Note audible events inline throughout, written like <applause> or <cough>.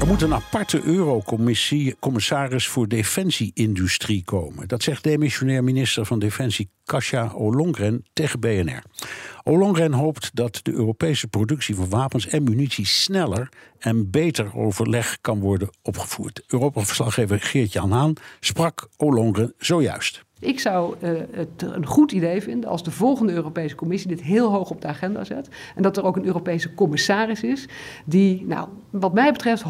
Er moet een aparte eurocommissaris voor defensieindustrie komen. Dat zegt demissionair minister van Defensie Kasia Ollongren tegen BNR. Ollongren hoopt dat de Europese productie van wapens en munitie sneller en beter overleg kan worden opgevoerd. Europa-verslaggever Geert-Jan Haan sprak Ollongren zojuist. Ik zou uh, het een goed idee vinden als de volgende Europese Commissie dit heel hoog op de agenda zet. En dat er ook een Europese commissaris is die, nou, wat mij betreft, 100%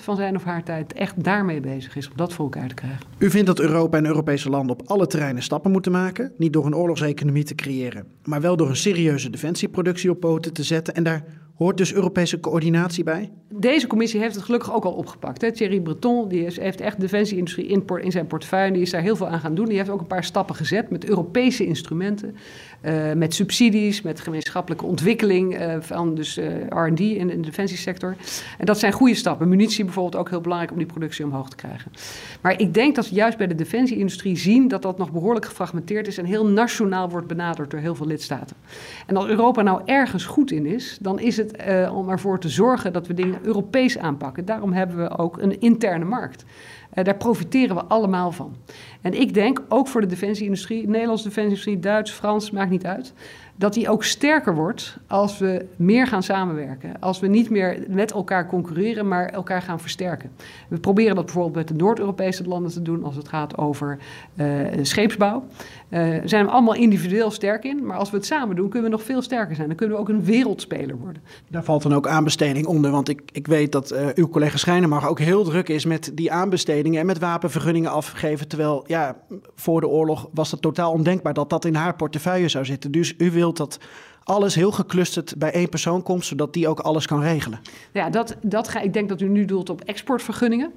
van zijn of haar tijd echt daarmee bezig is om dat voor elkaar te krijgen. U vindt dat Europa en Europese landen op alle terreinen stappen moeten maken. Niet door een oorlogseconomie te creëren, maar wel door een serieuze defensieproductie op poten te zetten. En daar Hoort dus Europese coördinatie bij? Deze commissie heeft het gelukkig ook al opgepakt. Hè. Thierry Breton die is, heeft echt de defensieindustrie in, in, zijn portefeuille. Die is daar heel veel aan gaan doen. Die heeft ook een paar stappen gezet met Europese instrumenten. Uh, met subsidies, met gemeenschappelijke ontwikkeling uh, van dus uh, R&D in, de defensiesector. En dat zijn goede stappen. Munitie bijvoorbeeld ook heel belangrijk om die productie omhoog te krijgen. Maar ik denk dat we juist bij de defensieindustrie zien dat dat nog behoorlijk gefragmenteerd is en heel nationaal wordt benaderd door heel veel lidstaten. En als Europa nou ergens goed in is, dan is het uh, om ervoor te zorgen dat we dingen Europees aanpakken. Daarom hebben we ook een interne markt. Uh, daar profiteren we allemaal van. En ik denk, ook voor de defensieindustrie, Nederlandse defensieindustrie, Duits, Frans, maakt niet uit dat die ook sterker wordt als we meer gaan samenwerken. Als we niet meer met elkaar concurreren, maar elkaar gaan versterken. We proberen dat bijvoorbeeld met de Noord-Europese landen te doen als het gaat over uh, scheepsbouw. Uh, zijn we allemaal individueel sterk in, maar als we het samen doen, kunnen we nog veel sterker zijn. Dan kunnen we ook een wereldspeler worden. Daar valt dan ook aanbesteding onder, want ik, ik weet dat uh, uw collega Schijnenmar ook heel druk is met die aanbestedingen en met wapenvergunningen afgeven. Terwijl, ja, voor de oorlog was het totaal ondenkbaar dat dat in haar portefeuille zou zitten. Dus u wilt dat alles heel geclusterd bij één persoon komt, zodat die ook alles kan regelen. Ja, dat, dat ga, ik denk dat u nu doelt op exportvergunningen.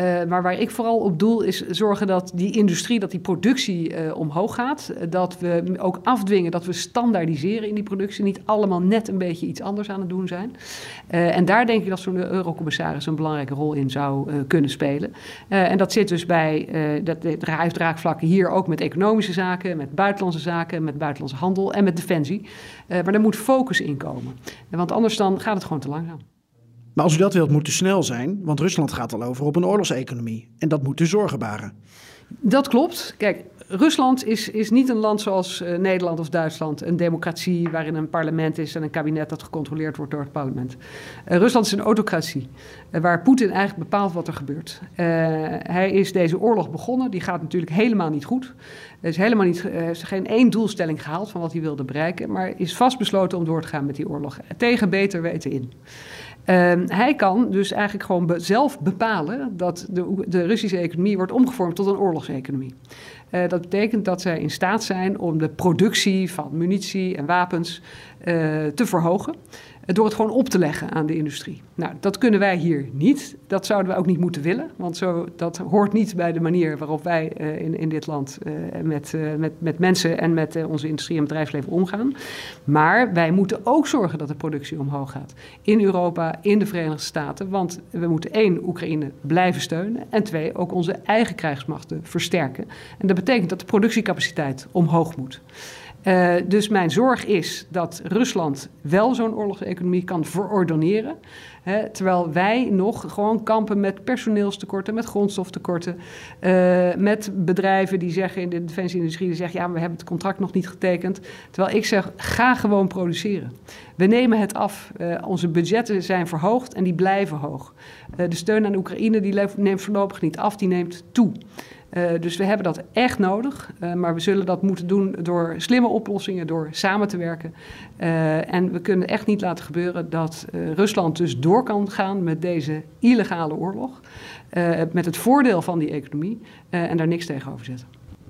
Uh, maar waar ik vooral op doel is zorgen dat die industrie, dat die productie uh, omhoog gaat. Dat we ook afdwingen, dat we standaardiseren in die productie. Niet allemaal net een beetje iets anders aan het doen zijn. Uh, en daar denk ik dat zo'n eurocommissaris een belangrijke rol in zou kunnen spelen. en dat zit dus bij, dat heeft draagvlakken hier ook met economische zaken, met buitenlandse zaken, met buitenlandse handel en met defensie. Maar er moet focus in komen. Want anders dan gaat het gewoon te langzaam. Maar als u dat wilt, moet u snel zijn, want Rusland gaat al over op een oorlogseconomie. En dat moet u zorgen baren. Dat klopt. Kijk, Rusland is, is niet een land zoals uh, Nederland of Duitsland, een democratie waarin een parlement is en een kabinet dat gecontroleerd wordt door het parlement. Uh, Rusland is een autocratie, uh, waar Poetin eigenlijk bepaalt wat er gebeurt. hij is deze oorlog begonnen, die gaat natuurlijk helemaal niet goed. Er is helemaal niet, is geen één doelstelling gehaald van wat hij wilde bereiken, maar is vastbesloten om door te gaan met die oorlog. Tegen beter weten in. Uh, hij kan dus eigenlijk gewoon zelf bepalen dat de, de, Russische economie wordt omgevormd tot een oorlogseconomie. Uh, dat betekent dat zij in staat zijn om de productie van munitie en wapens uh, te verhogen door het gewoon op te leggen aan de industrie. Nou, dat kunnen wij hier niet. Dat zouden we ook niet moeten willen, want zo, dat hoort niet bij de manier waarop wij in, in dit land met, met, met mensen en met onze industrie en bedrijfsleven omgaan. Maar wij moeten ook zorgen dat de productie omhoog gaat. In Europa, in de Verenigde Staten. Want we moeten één, Oekraïne blijven steunen. En twee, ook onze eigen krijgsmachten versterken. En dat betekent dat de productiecapaciteit omhoog moet. Uh, dus mijn zorg is dat Rusland wel zo'n oorlogseconomie kan verordoneren. Hè, terwijl wij nog gewoon kampen met personeelstekorten, met grondstoftekorten. Uh, met bedrijven die zeggen in de defensieindustrie, die zeggen ja, we hebben het contract nog niet getekend. Terwijl ik zeg, ga gewoon produceren. We nemen het af. Uh, onze budgetten zijn verhoogd en die blijven hoog. de steun aan Oekraïne die neemt voorlopig niet af, die neemt toe. Uh, dus we hebben dat echt nodig. Uh, maar we zullen dat moeten doen door slimme oplossingen, door samen te werken. Uh, en we kunnen echt niet laten gebeuren dat Rusland dus door kan gaan met deze illegale oorlog. met het voordeel van die economie en daar niks tegenover zetten.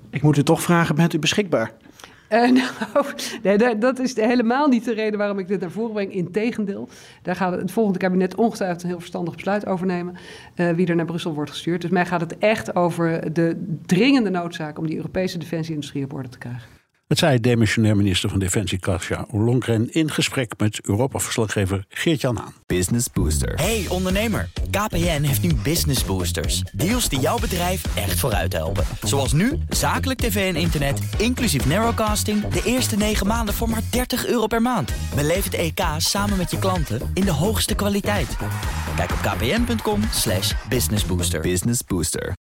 Ik moet u toch vragen, bent u beschikbaar? Uh, <laughs> nou, nee, dat is helemaal niet de reden waarom ik dit naar voren breng. Integendeel, daar gaat het volgende kabinet ongetwijfeld een heel verstandig besluit over nemen. Uh, wie er naar Brussel wordt gestuurd. Dus mij gaat het echt over de dringende noodzaak om die Europese defensieindustrie op orde te krijgen. Het zei demissionair minister van Defensie Kasia Ollongren in gesprek met Europa-verslaggever Geert-Jan Haan. Business Booster. Hey ondernemer, KPN heeft nu Business Boosters. Deals die jouw bedrijf echt vooruit helpen. Zoals nu, zakelijk tv en internet, inclusief narrowcasting... de eerste 9 maanden voor maar 30 euro per maand. Beleef het EK samen met je klanten in de hoogste kwaliteit. Kijk op kpn.com businessbooster. Business Booster.